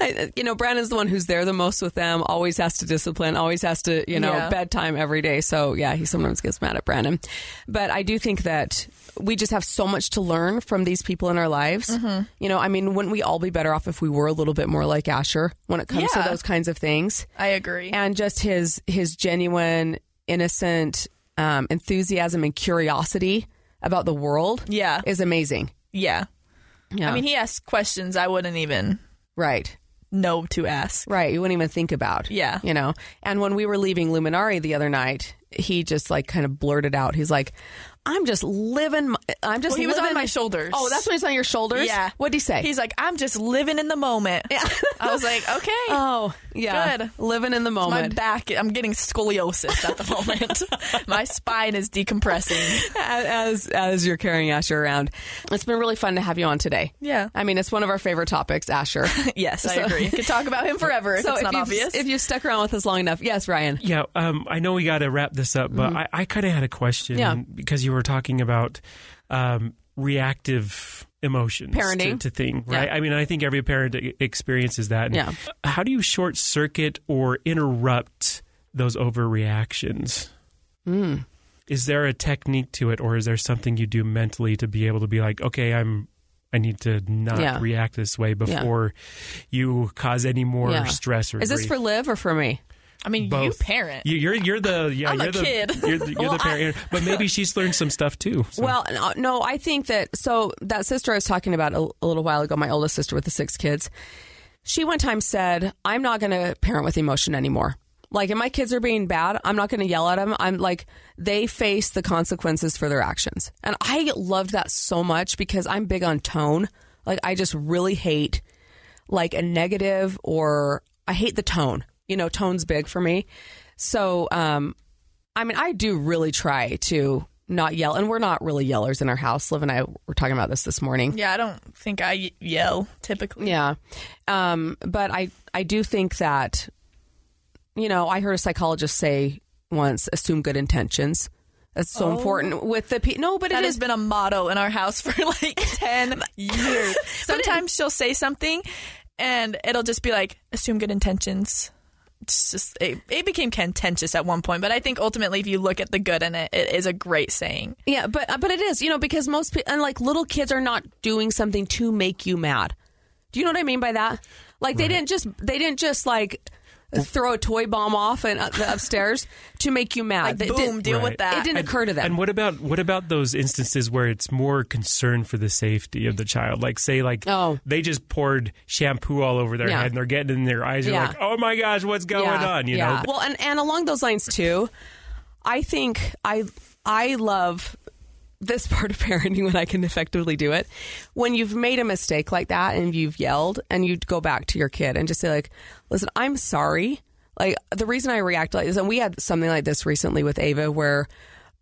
I, you know, Brandon's the one who's there the most with them. Always has to discipline. Always has to, you know, Yeah. bedtime every day. So yeah, he sometimes gets mad at Brandon. But I do think that we just have so much to learn from these people in our lives. Mm-hmm. You know, I mean, wouldn't we all be better off if we were a little bit more like Asher when it comes to those kinds of things? I agree. and just his his genuine, innocent um, enthusiasm and curiosity about the world. Yeah. is amazing. yeah. Yeah, I mean, he asked questions I wouldn't even right. know to ask. Right, you wouldn't even think about. Yeah. You know. And when we were leaving Luminaria the other night, he just like kind of blurted out. He's like, "I'm just living. My, I'm just." Well, he was on my shoulders. Oh, that's when he's on your shoulders. Yeah. What'd he say? He's like, I'm just living in the moment. Yeah. <laughs> I was like, okay. oh, yeah. Good. Living in the moment. My back, I'm getting scoliosis at the moment. <laughs> My spine is decompressing. as as you're carrying Asher around. It's been really fun to have you on today. Yeah. I mean, it's one of our favorite topics, Asher. <laughs> Yes, I So- agree. Could talk about him forever if so it's if not you've, obvious. if you've stuck around with us long enough, yes, Ryan. Yeah, um, I know we got to wrap this up, but I, I kind of had a question Yeah. because you were talking about um, reactive emotions Parenting. to, to thing, right? Yeah. I mean, I think every parent experiences that. And Yeah. How do you short circuit or interrupt those overreactions? Hmm. Is there a technique to it, or is there something you do mentally to be able to be like, okay, I'm. I need to not Yeah. react this way before you cause any more Yeah. stress or Is this grief. for Liv or for me? I mean, you parent. You, you're you're the yeah I'm a you're the kid. you're the, you're Well, the <laughs> parent, but maybe she's learned some stuff too. so. Well, no, no, I think that so that sister I was talking about a, a little while ago, my oldest sister with the six kids, she one time said, "I'm not going to parent with emotion anymore. Like, if my kids are being bad, I'm not going to yell at them. I'm like, they face the consequences for their actions." And I loved that so much because I'm big on tone. Like, I just really hate like a negative or I hate the tone. You know, tone's big for me. So, um, I mean, I do really try to not yell, and we're not really yellers in our house. Liv and I were talking about this this morning. Yeah, I don't think I yell typically. Yeah. Um, but I, I do think that, you know, I heard a psychologist say once, assume good intentions. That's so important with the people. No, but That it has is. been a motto in our house for <laughs> like <laughs> 10 years. Sometimes she'll say something and it'll just be like, assume good intentions. It's just, it, it became contentious at one point, but I think ultimately, if you look at the good in it, it is a great saying. Yeah, but uh, but it is, you know, because most people and like little kids are not doing something to make you mad. Do you know what I mean by that? Like they didn't just they didn't just like throw a toy bomb off and uh, <laughs> upstairs to make you mad. Like, They boom, didn't- deal with Right. that. It didn't occur to them. And what about what about those instances where it's more concern for the safety of the child? Like say like Oh. they just poured shampoo all over their Yeah. head and they're getting in their eyes. You're Yeah. like, oh my gosh, what's going Yeah, on? You yeah. know, Well, and and along those lines too, I think I I love this part of parenting when I can effectively do it. When you've made a mistake like that and you've yelled and you go back to your kid and just say like, "Listen, I'm sorry." Like the reason I react like this, and we had something like this recently with Ava where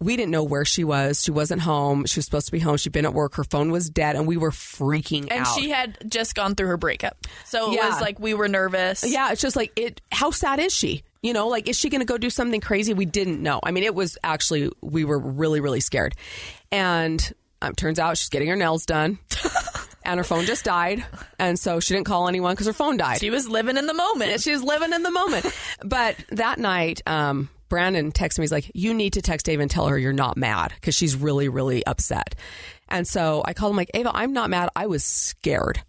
we didn't know where she was. She wasn't home. She was supposed to be home. She'd been at work. Her phone was dead, and we were freaking And out. And she had just gone through her breakup. So it Yeah. was like we were nervous. Yeah, it's just like it. How sad is she? You know, like is she going to go do something crazy? We didn't know. I mean, it was actually we were really really scared, and um, turns out she's getting her nails done, <laughs> and her phone just died, and so she didn't call anyone because her phone died. She was living in the moment. She was living in the moment. But that night, um, Brandon texted me. He's like, "You need to text Ava and tell her you're not mad because she's really, really upset." And so I called him like, "Ava, I'm not mad. I was scared.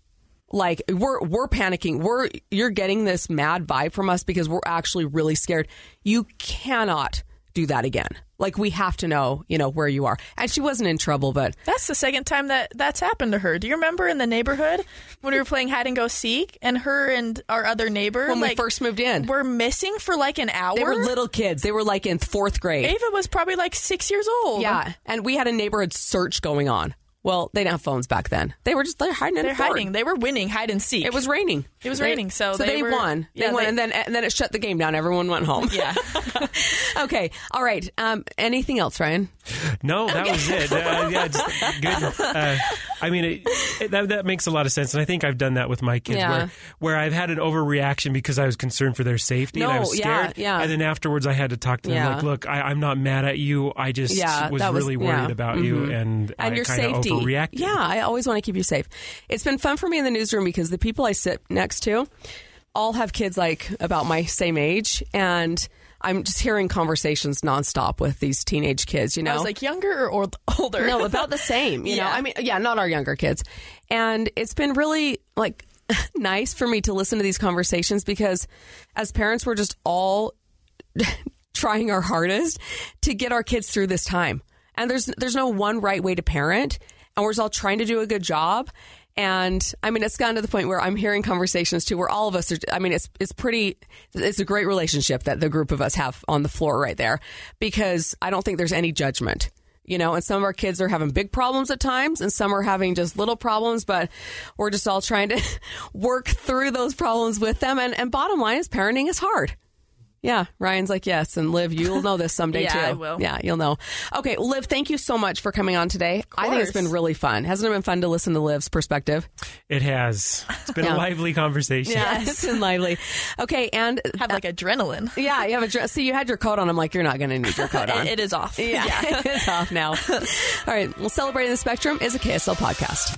Like we're we're panicking. We're you're getting this mad vibe from us because we're actually really scared. You cannot do that again. Like we have to know, you know, where you are." And she wasn't in trouble, but That's the second time that that's happened to her. Do you remember in the neighborhood when we were playing hide and go seek, and her and our other neighbor when we first moved in, were missing for like an hour? they were little kids. They were like in fourth grade. Ava was probably like six years old. Yeah, and we had a neighborhood search going on. Well, they didn't have phones back then. They were just they're hiding they're a fort. hiding. They were winning hide and seek. It was raining. It was They- raining, so so they they, were- won. They yeah, won, they- and then and then it shut the game down. Everyone went home. yeah. <laughs> <laughs> okay. All right. Um, anything else, Ryan? No, that was it. Uh, yeah, just good. <laughs> Uh, I mean, it, it, that that makes a lot of sense, and I think I've done that with my kids, Yeah. where where I've had an overreaction because I was concerned for their safety and I No, was yeah, scared. yeah. And then afterwards, I had to talk to them Yeah. like, "Look, I, I'm not mad at you. I just Yeah, was was- really worried yeah. about you, and, and I your kind of safety. overreacted." Yeah, I always want to keep you safe. It's been fun for me in the newsroom because the people I sit next to all have kids like about my same age, and I'm just hearing conversations nonstop with these teenage kids. You know, I was like younger or old, older. No, about the same. You know, I mean, yeah, not our younger kids. And it's been really like <laughs> nice for me to listen to these conversations because as parents, we're just all <laughs> trying our hardest to get our kids through this time. And there's there's no one right way to parent, and we're all trying to do a good job. And I mean, it's gotten to the point where I'm hearing conversations too, where all of us are. I mean, it's it's pretty. It's a great relationship that the group of us have on the floor right there, because I don't think there's any judgment. You know, and some of our kids are having big problems at times, and some are having just little problems. But we're just all trying to <laughs> work through those problems with them. And and bottom line is, parenting is hard. Yeah, Ryan's like yes, and Liv, you'll know this someday <laughs> Yeah, too. I will. Yeah, you'll know. Okay, well, Liv, thank you so much for coming on today. I think it's course. been really fun. Hasn't it been fun to listen to Liv's perspective? It has. It's been Yeah. a lively conversation. Yeah, it's been lively. Okay, and have like adrenaline. <laughs> yeah, you have a dress. See, you had your coat on. I'm like, you're not going to need your coat on. It, it is off. <laughs> yeah, it's off now. All right, well, celebrating the spectrum is a KSL podcast.